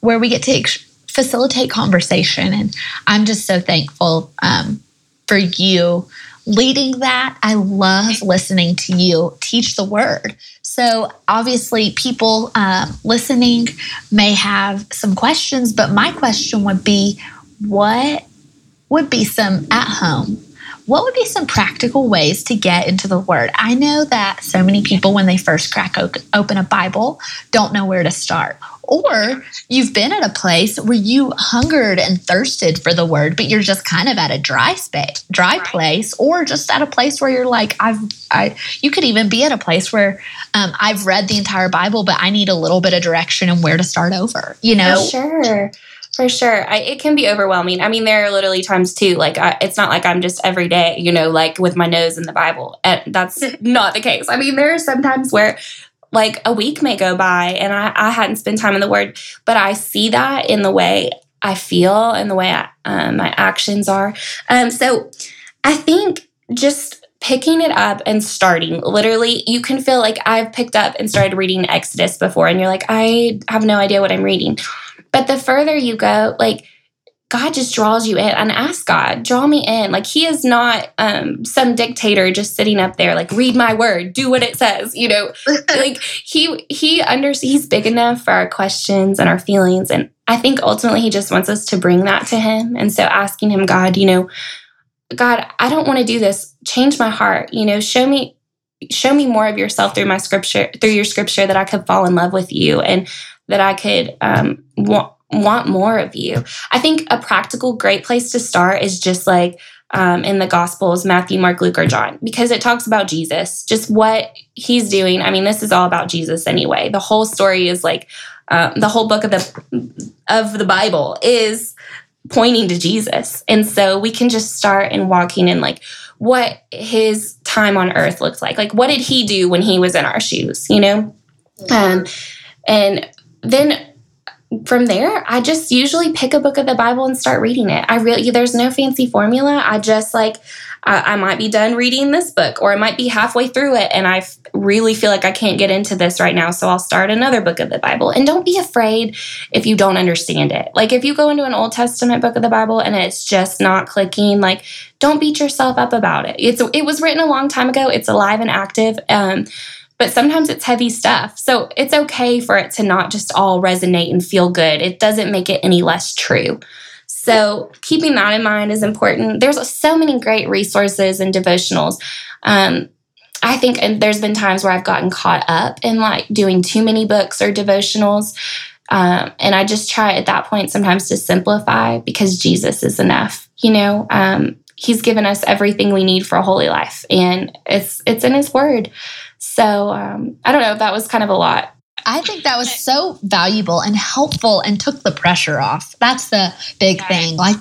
where we get to ex- facilitate conversation. And I'm just so thankful um, for you leading that. I love listening to you teach the word. So, obviously, people um, listening may have some questions, but my question would be what would be some at home. What would be some practical ways to get into the word? I know that so many people when they first crack open a bible don't know where to start. Or you've been at a place where you hungered and thirsted for the word but you're just kind of at a dry space dry place or just at a place where you're like i've i you could even be at a place where um, i've read the entire bible but i need a little bit of direction and where to start over you know? For sure for sure. I, it can be overwhelming. I mean, there are literally times too, like, I, it's not like I'm just every day, you know, like with my nose in the Bible. And that's not the case. I mean, there are some times where like a week may go by and I, I hadn't spent time in the Word, but I see that in the way I feel and the way I, um, my actions are. Um, so I think just picking it up and starting literally you can feel like i've picked up and started reading exodus before and you're like i have no idea what i'm reading but the further you go, like God just draws you in and ask God, draw me in. Like he is not um, some dictator just sitting up there, like read my word, do what it says. You know, like he he under he's big enough for our questions and our feelings, and I think ultimately he just wants us to bring that to him. And so asking him, God, you know, God, I don't want to do this. Change my heart. You know, show me show me more of yourself through my scripture through your scripture that I could fall in love with you and that I could um, want want more of you. I think a practical great place to start is just like um, in the Gospels, Matthew, Mark, Luke, or John, because it talks about Jesus, just what he's doing. I mean, this is all about Jesus anyway. The whole story is like uh, the whole book of the of the Bible is pointing to Jesus, and so we can just start in walking in like what his time on earth looked like. Like, what did he do when he was in our shoes? You know. Um, and then from there, I just usually pick a book of the Bible and start reading it. I really, there's no fancy formula. I just like, I, I might be done reading this book or I might be halfway through it and I really feel like I can't get into this right now. So I'll start another book of the Bible. And don't be afraid if you don't understand it. Like if you go into an Old Testament book of the Bible and it's just not clicking, like don't beat yourself up about it. It's, it was written a long time ago. It's alive and active. Um, but sometimes it's heavy stuff. So it's okay for it to not just all resonate and feel good. It doesn't make it any less true. So keeping that in mind is important. There's so many great resources and devotionals. Um, I think and there's been times where I've gotten caught up in like doing too many books or devotionals. Um, and I just try at that point sometimes to simplify because Jesus is enough. You know, um, He's given us everything we need for a holy life, and it's it's in His Word. So um, I don't know. That was kind of a lot. I think that was so valuable and helpful and took the pressure off. That's the big thing. Like,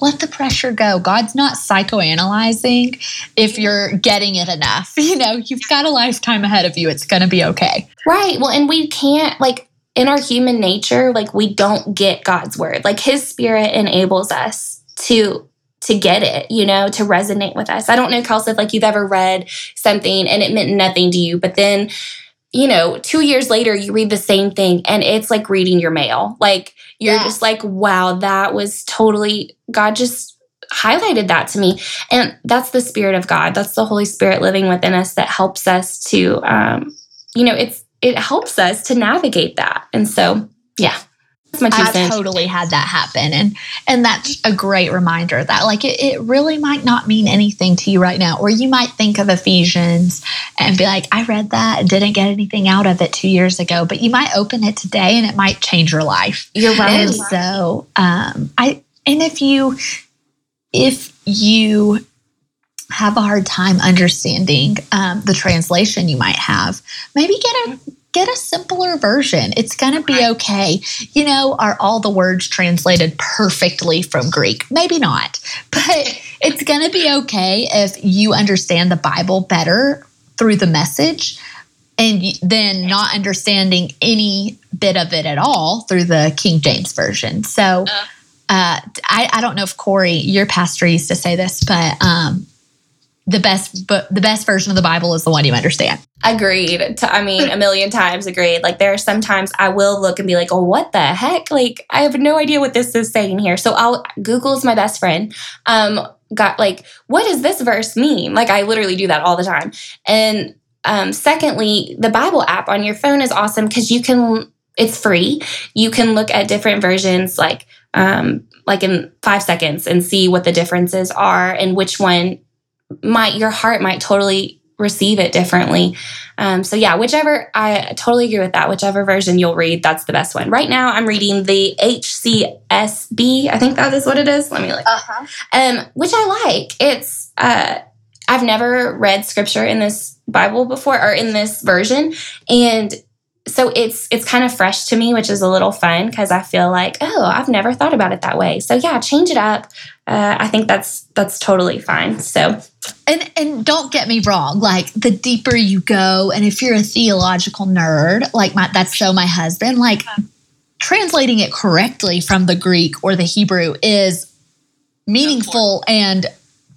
let the pressure go. God's not psychoanalyzing if you're getting it enough. You know, you've got a lifetime ahead of you. It's going to be okay. Right. Well, and we can't, like, in our human nature, like, we don't get God's word. Like, His spirit enables us to to get it, you know, to resonate with us. I don't know, Kelsey, if like you've ever read something and it meant nothing to you, but then, you know, two years later you read the same thing and it's like reading your mail. Like you're yeah. just like, wow, that was totally God just highlighted that to me. And that's the Spirit of God. That's the Holy Spirit living within us that helps us to um, you know, it's it helps us to navigate that. And so yeah. I totally had that happen. And and that's a great reminder that like it, it really might not mean anything to you right now. Or you might think of Ephesians and be like, I read that and didn't get anything out of it two years ago. But you might open it today and it might change your life. You're right. And so um I and if you if you have a hard time understanding um, the translation you might have, maybe get a get a simpler version. It's going to be okay. You know, are all the words translated perfectly from Greek? Maybe not, but it's going to be okay if you understand the Bible better through the message and then not understanding any bit of it at all through the King James Version. So, uh, uh I, I, don't know if Corey, your pastor, used to say this, but um, the best but the best version of the bible is the one you understand. Agreed. I mean a million times agreed. Like there are sometimes i will look and be like oh what the heck? Like i have no idea what this is saying here. So i'll google's my best friend um got like what does this verse mean? Like i literally do that all the time. And um secondly the bible app on your phone is awesome because you can it's free. You can look at different versions like um like in five seconds and see what the differences are and which one might your heart might totally receive it differently. Um, so yeah, whichever I totally agree with that. Whichever version you'll read, that's the best one. Right now, I'm reading the HCSB. I think that is what it is. Let me look. Uh-huh. Um, which I like. It's uh, I've never read scripture in this Bible before or in this version, and so it's it's kind of fresh to me, which is a little fun because I feel like oh I've never thought about it that way. So yeah, change it up. Uh, I think that's that's totally fine. So and and don't get me wrong, like the deeper you go, and if you're a theological nerd, like my that's so my husband, like translating it correctly from the Greek or the Hebrew is meaningful and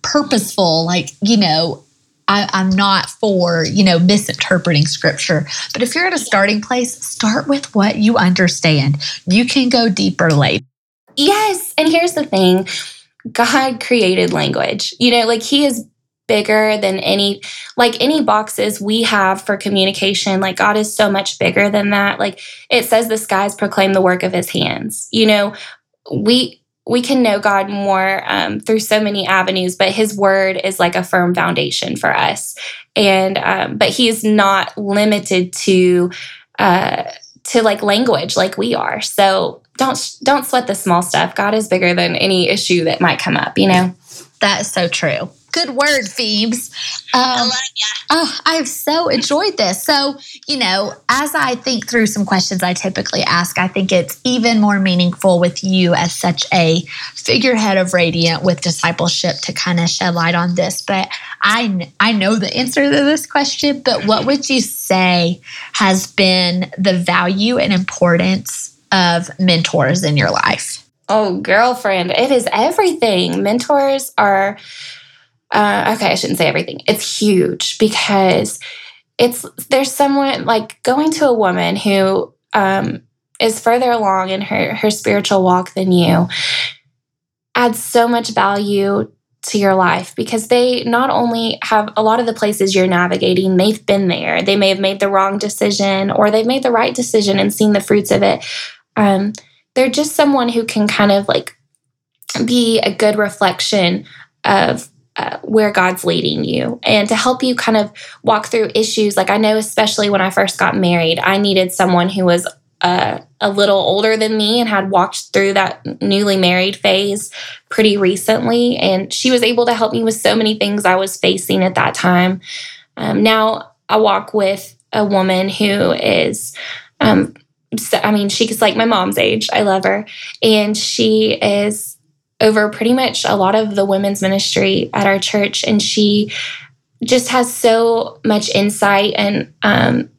purposeful. Like you know, I, I'm not for, you know, misinterpreting scripture. But if you're at a starting place, start with what you understand. You can go deeper later. Yes. And here's the thing God created language. You know, like He is bigger than any like any boxes we have for communication like god is so much bigger than that like it says the skies proclaim the work of his hands you know we we can know God more um, through so many avenues, but His Word is like a firm foundation for us. And um, but He's not limited to uh, to like language like we are. So don't don't sweat the small stuff. God is bigger than any issue that might come up. You know. That is so true. Good word, Phoebes. Um, oh, I've so enjoyed this. So, you know, as I think through some questions I typically ask, I think it's even more meaningful with you as such a figurehead of Radiant with discipleship to kind of shed light on this. But I, I know the answer to this question, but what would you say has been the value and importance of mentors in your life? Oh, girlfriend, it is everything. Mentors are uh, okay, I shouldn't say everything. It's huge because it's there's someone like going to a woman who um, is further along in her her spiritual walk than you adds so much value to your life because they not only have a lot of the places you're navigating, they've been there. They may have made the wrong decision or they've made the right decision and seen the fruits of it. Um, they're just someone who can kind of like be a good reflection of uh, where God's leading you and to help you kind of walk through issues. Like I know, especially when I first got married, I needed someone who was uh, a little older than me and had walked through that newly married phase pretty recently. And she was able to help me with so many things I was facing at that time. Um, now I walk with a woman who is, um, so, I mean, she's like my mom's age. I love her. And she is over pretty much a lot of the women's ministry at our church. And she just has so much insight and um,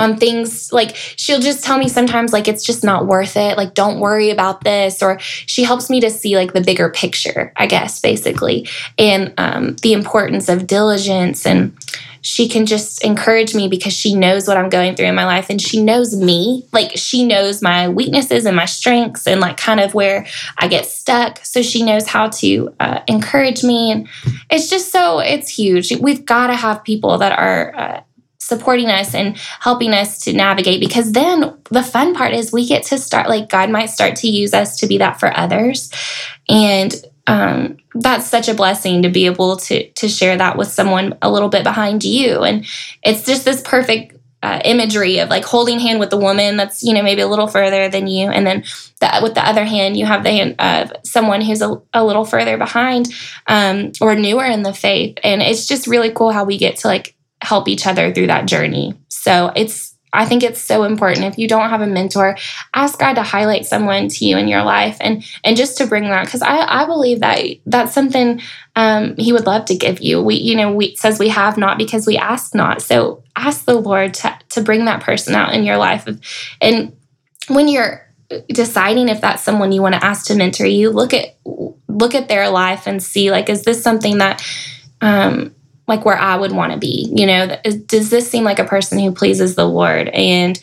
on things like she'll just tell me sometimes like it's just not worth it like don't worry about this or she helps me to see like the bigger picture i guess basically and um, the importance of diligence and she can just encourage me because she knows what I'm going through in my life and she knows me. Like she knows my weaknesses and my strengths and like kind of where I get stuck. So she knows how to uh, encourage me. And it's just so, it's huge. We've got to have people that are uh, supporting us and helping us to navigate because then the fun part is we get to start like God might start to use us to be that for others. And um, that's such a blessing to be able to to share that with someone a little bit behind you. And it's just this perfect uh, imagery of like holding hand with the woman that's you know maybe a little further than you. And then the, with the other hand you have the hand of someone who's a, a little further behind um, or newer in the faith. And it's just really cool how we get to like help each other through that journey so it's I think it's so important. If you don't have a mentor, ask God to highlight someone to you in your life and and just to bring that because I, I believe that that's something um, He would love to give you. We you know we says we have not because we ask not. So ask the Lord to to bring that person out in your life. And when you're deciding if that's someone you want to ask to mentor you, look at look at their life and see like is this something that um, like where I would want to be. You know, does this seem like a person who pleases the Lord? And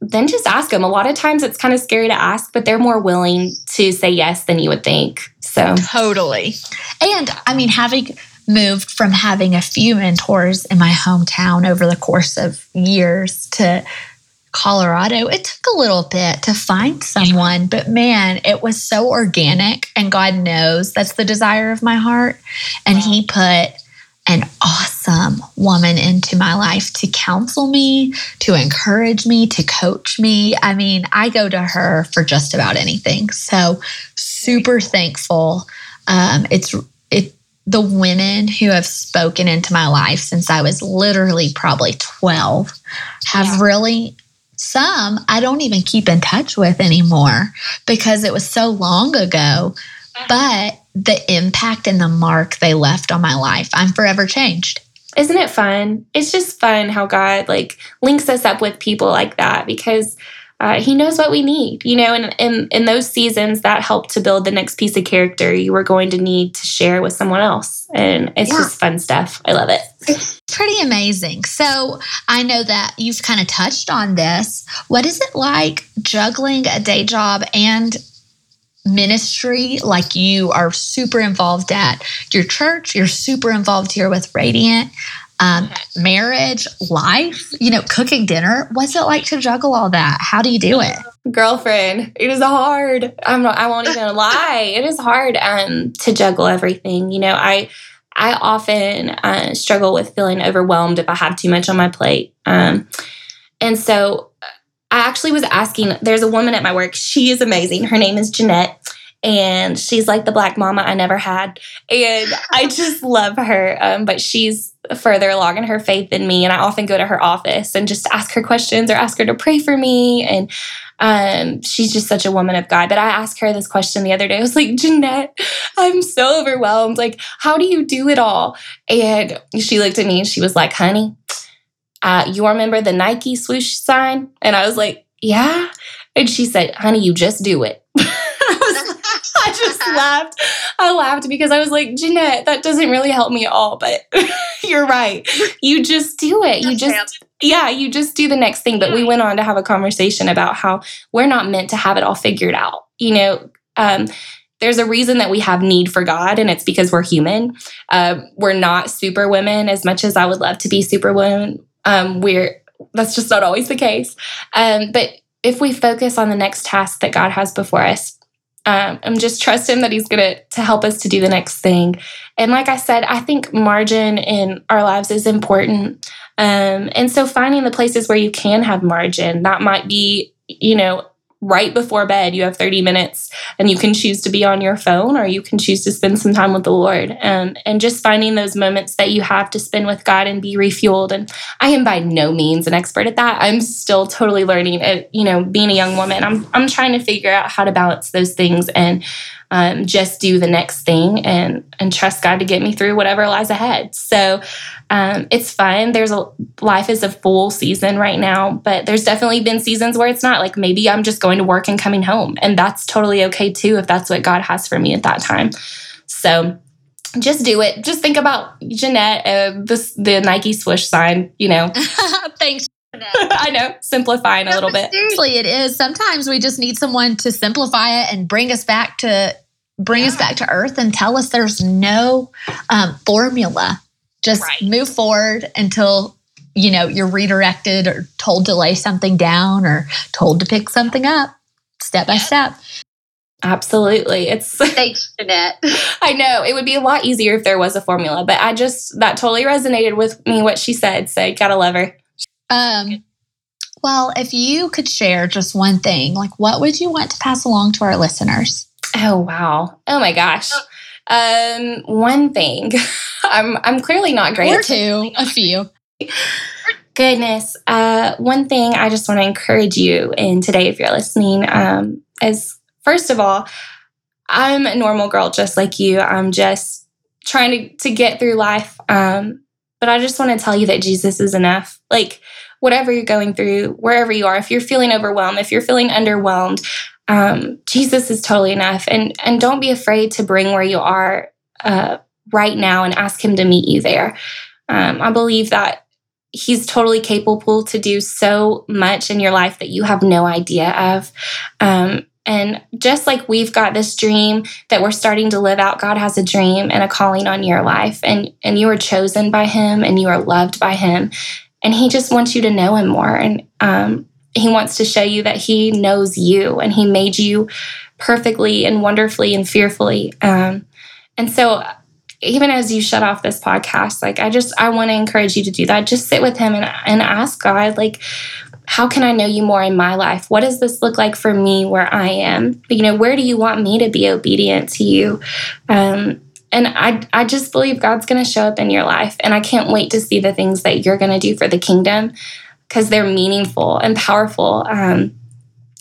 then just ask them. A lot of times it's kind of scary to ask, but they're more willing to say yes than you would think. So, totally. And I mean, having moved from having a few mentors in my hometown over the course of years to Colorado, it took a little bit to find someone, but man, it was so organic. And God knows that's the desire of my heart. And He put an awesome woman into my life to counsel me, to encourage me, to coach me. I mean, I go to her for just about anything. So, super thankful. Um, it's it the women who have spoken into my life since I was literally probably 12 have yeah. really some I don't even keep in touch with anymore because it was so long ago. But the impact and the mark they left on my life. I'm forever changed. Isn't it fun? It's just fun how God like links us up with people like that because uh, he knows what we need, you know, and in, in those seasons that help to build the next piece of character you were going to need to share with someone else. And it's yeah. just fun stuff. I love it. It's pretty amazing. So I know that you've kind of touched on this. What is it like juggling a day job and ministry like you are super involved at your church you're super involved here with radiant um, marriage life you know cooking dinner. What's it like to juggle all that? How do you do it? Girlfriend it is hard. I'm not i won't even lie. It is hard um, to juggle everything. You know i i often uh, struggle with feeling overwhelmed if i have too much on my plate. Um, and so I actually was asking, there's a woman at my work. She is amazing. Her name is Jeanette. And she's like the black mama I never had. And I just love her. Um, but she's further along in her faith than me. And I often go to her office and just ask her questions or ask her to pray for me. And um, she's just such a woman of God. But I asked her this question the other day. I was like, Jeanette, I'm so overwhelmed. Like, how do you do it all? And she looked at me and she was like, honey, uh, you remember the Nike swoosh sign? And I was like, yeah. And she said, honey, you just do it. I, was, I just laughed. I laughed because I was like, Jeanette, that doesn't really help me at all, but you're right. You just do it. You just, yeah, you just do the next thing. But we went on to have a conversation about how we're not meant to have it all figured out. You know, um, there's a reason that we have need for God, and it's because we're human. Uh, we're not super women as much as I would love to be super women. Um, we're that's just not always the case. Um, but if we focus on the next task that God has before us, um, and just trust Him that He's gonna to help us to do the next thing. And like I said, I think margin in our lives is important. Um, and so finding the places where you can have margin, that might be, you know, right before bed, you have 30 minutes and you can choose to be on your phone or you can choose to spend some time with the Lord. Um, and just finding those moments that you have to spend with God and be refueled. And I am by no means an expert at that. I'm still totally learning at, you know, being a young woman. I'm, I'm trying to figure out how to balance those things and um, just do the next thing and and trust God to get me through whatever lies ahead. So um, it's fun. There's a life is a full season right now, but there's definitely been seasons where it's not. Like maybe I'm just going to work and coming home, and that's totally okay too if that's what God has for me at that time. So just do it. Just think about Jeanette, uh, this the Nike swoosh sign. You know. Thanks. I know, simplifying no, a little bit. Seriously, it is. Sometimes we just need someone to simplify it and bring us back to bring yeah. us back to earth and tell us there's no um, formula. Just right. move forward until you know, you're redirected or told to lay something down or told to pick something up step by step. Absolutely. It's thanks, Jeanette. I know it would be a lot easier if there was a formula, but I just that totally resonated with me what she said. So gotta love her. Um well, if you could share just one thing, like what would you want to pass along to our listeners? Oh wow. Oh my gosh. Um one thing. I'm I'm clearly not great. Or two, a few. Goodness. Uh one thing I just want to encourage you in today if you're listening um is first of all, I'm a normal girl just like you. I'm just trying to, to get through life. Um, but I just want to tell you that Jesus is enough. Like, whatever you're going through, wherever you are, if you're feeling overwhelmed, if you're feeling underwhelmed, um, Jesus is totally enough. And, and don't be afraid to bring where you are uh, right now and ask Him to meet you there. Um, I believe that He's totally capable to do so much in your life that you have no idea of. Um, and just like we've got this dream that we're starting to live out, God has a dream and a calling on your life. And, and you are chosen by Him and you are loved by Him. And He just wants you to know Him more. And um, He wants to show you that He knows you and He made you perfectly and wonderfully and fearfully. Um, and so, even as you shut off this podcast, like I just, I want to encourage you to do that. Just sit with Him and, and ask God, like, how can I know you more in my life? What does this look like for me where I am? You know, where do you want me to be obedient to you? Um, and I, I just believe God's going to show up in your life. And I can't wait to see the things that you're going to do for the kingdom because they're meaningful and powerful. Um,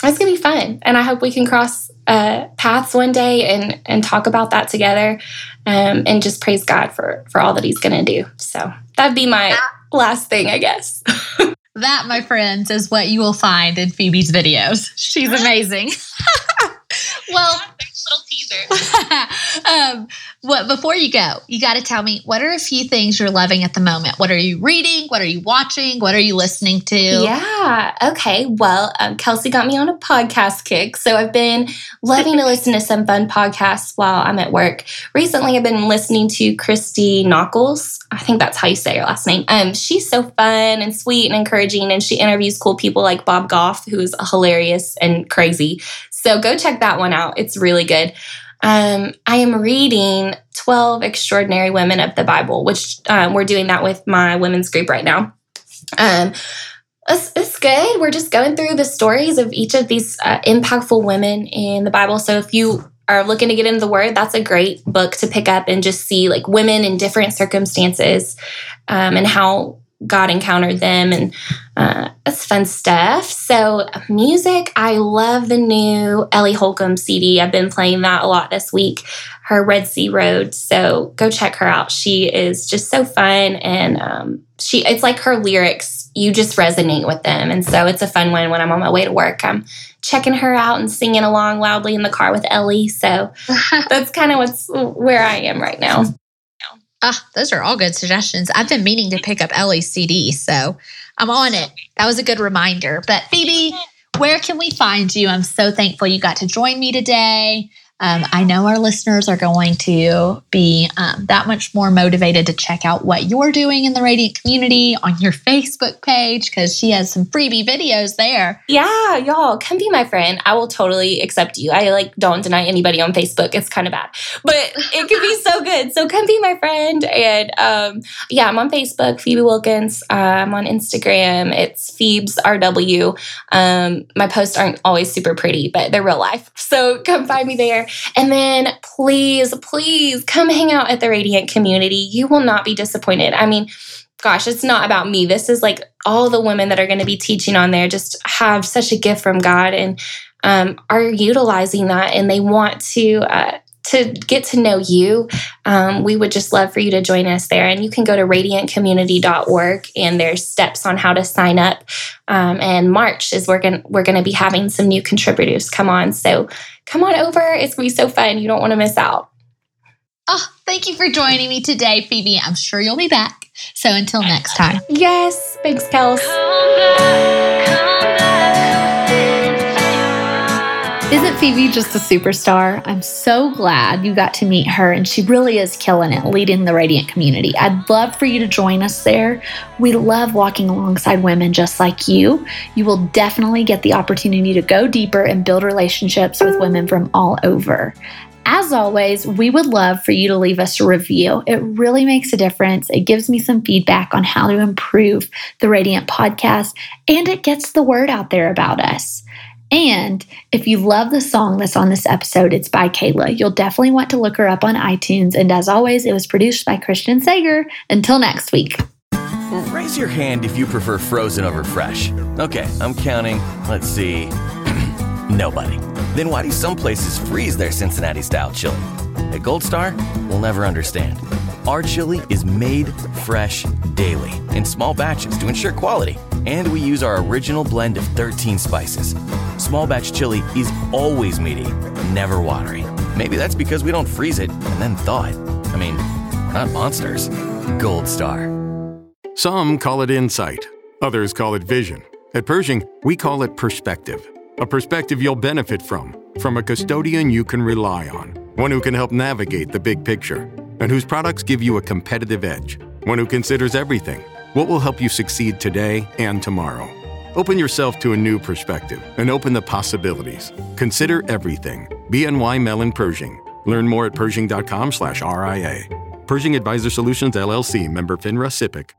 it's to be fun. And I hope we can cross uh, paths one day and, and talk about that together um, and just praise God for, for all that He's to do. So that'd be my last thing, I guess. That, my friends, is what you will find in Phoebe's videos. She's amazing. well, teaser. um, what before you go, you got to tell me what are a few things you're loving at the moment. What are you reading? What are you watching? What are you listening to? Yeah. Okay. Well, um, Kelsey got me on a podcast kick, so I've been loving to listen to some fun podcasts while I'm at work. Recently, I've been listening to Christy Nockels. I think that's how you say her last name. Um, she's so fun and sweet and encouraging, and she interviews cool people like Bob Goff, who's hilarious and crazy. So go check that one out. It's really good. Um, I am reading 12 Extraordinary Women of the Bible, which um, we're doing that with my women's group right now. Um, it's, it's, good. We're just going through the stories of each of these uh, impactful women in the Bible. So if you are looking to get into the word, that's a great book to pick up and just see like women in different circumstances um, and how God encountered them, and uh, it's fun stuff. So, music, I love the new Ellie Holcomb CD. I've been playing that a lot this week, her Red Sea Road. So, go check her out. She is just so fun, and um, she it's like her lyrics, you just resonate with them. And so, it's a fun one when I'm on my way to work. I'm checking her out and singing along loudly in the car with Ellie. So, that's kind of what's where I am right now. Ah, those are all good suggestions. I've been meaning to pick up Ellie's CD, so I'm on it. That was a good reminder. But Phoebe, where can we find you? I'm so thankful you got to join me today. Um, I know our listeners are going to be um, that much more motivated to check out what you're doing in the Radiant community on your Facebook page because she has some freebie videos there. Yeah, y'all, come be my friend. I will totally accept you. I like don't deny anybody on Facebook. It's kind of bad, but it can be so good. So come be my friend. And um, yeah, I'm on Facebook, Phoebe Wilkins. Uh, I'm on Instagram. It's Phoebes RW. Um, my posts aren't always super pretty, but they're real life. So come find me there. And then please, please come hang out at the Radiant community. You will not be disappointed. I mean, gosh, it's not about me. This is like all the women that are going to be teaching on there just have such a gift from God and um, are utilizing that and they want to uh, to get to know you, um, we would just love for you to join us there. And you can go to radiantcommunity.org and there's steps on how to sign up. Um, and March is we're going we're going to be having some new contributors come on. So come on over. It's going to be so fun. You don't want to miss out. Oh, thank you for joining me today, Phoebe. I'm sure you'll be back. So until next time. Yes. Thanks, Kels. Isn't Phoebe just a superstar? I'm so glad you got to meet her, and she really is killing it leading the Radiant community. I'd love for you to join us there. We love walking alongside women just like you. You will definitely get the opportunity to go deeper and build relationships with women from all over. As always, we would love for you to leave us a review. It really makes a difference. It gives me some feedback on how to improve the Radiant podcast, and it gets the word out there about us. And if you love the song that's on this episode, it's by Kayla. You'll definitely want to look her up on iTunes. And as always, it was produced by Christian Sager. Until next week. Raise your hand if you prefer frozen over fresh. Okay, I'm counting. Let's see. Nobody. Then why do some places freeze their Cincinnati style chili? At Gold Star, we'll never understand. Our chili is made fresh daily in small batches to ensure quality, and we use our original blend of 13 spices. Small batch chili is always meaty, never watery. Maybe that's because we don't freeze it and then thaw it. I mean, we're not monsters. Gold Star. Some call it insight, others call it vision. At Pershing, we call it perspective. A perspective you'll benefit from, from a custodian you can rely on, one who can help navigate the big picture, and whose products give you a competitive edge, one who considers everything what will help you succeed today and tomorrow. Open yourself to a new perspective and open the possibilities. Consider everything. BNY Mellon Pershing. Learn more at Pershing.com slash RIA. Pershing Advisor Solutions LLC member FINRA SIPC.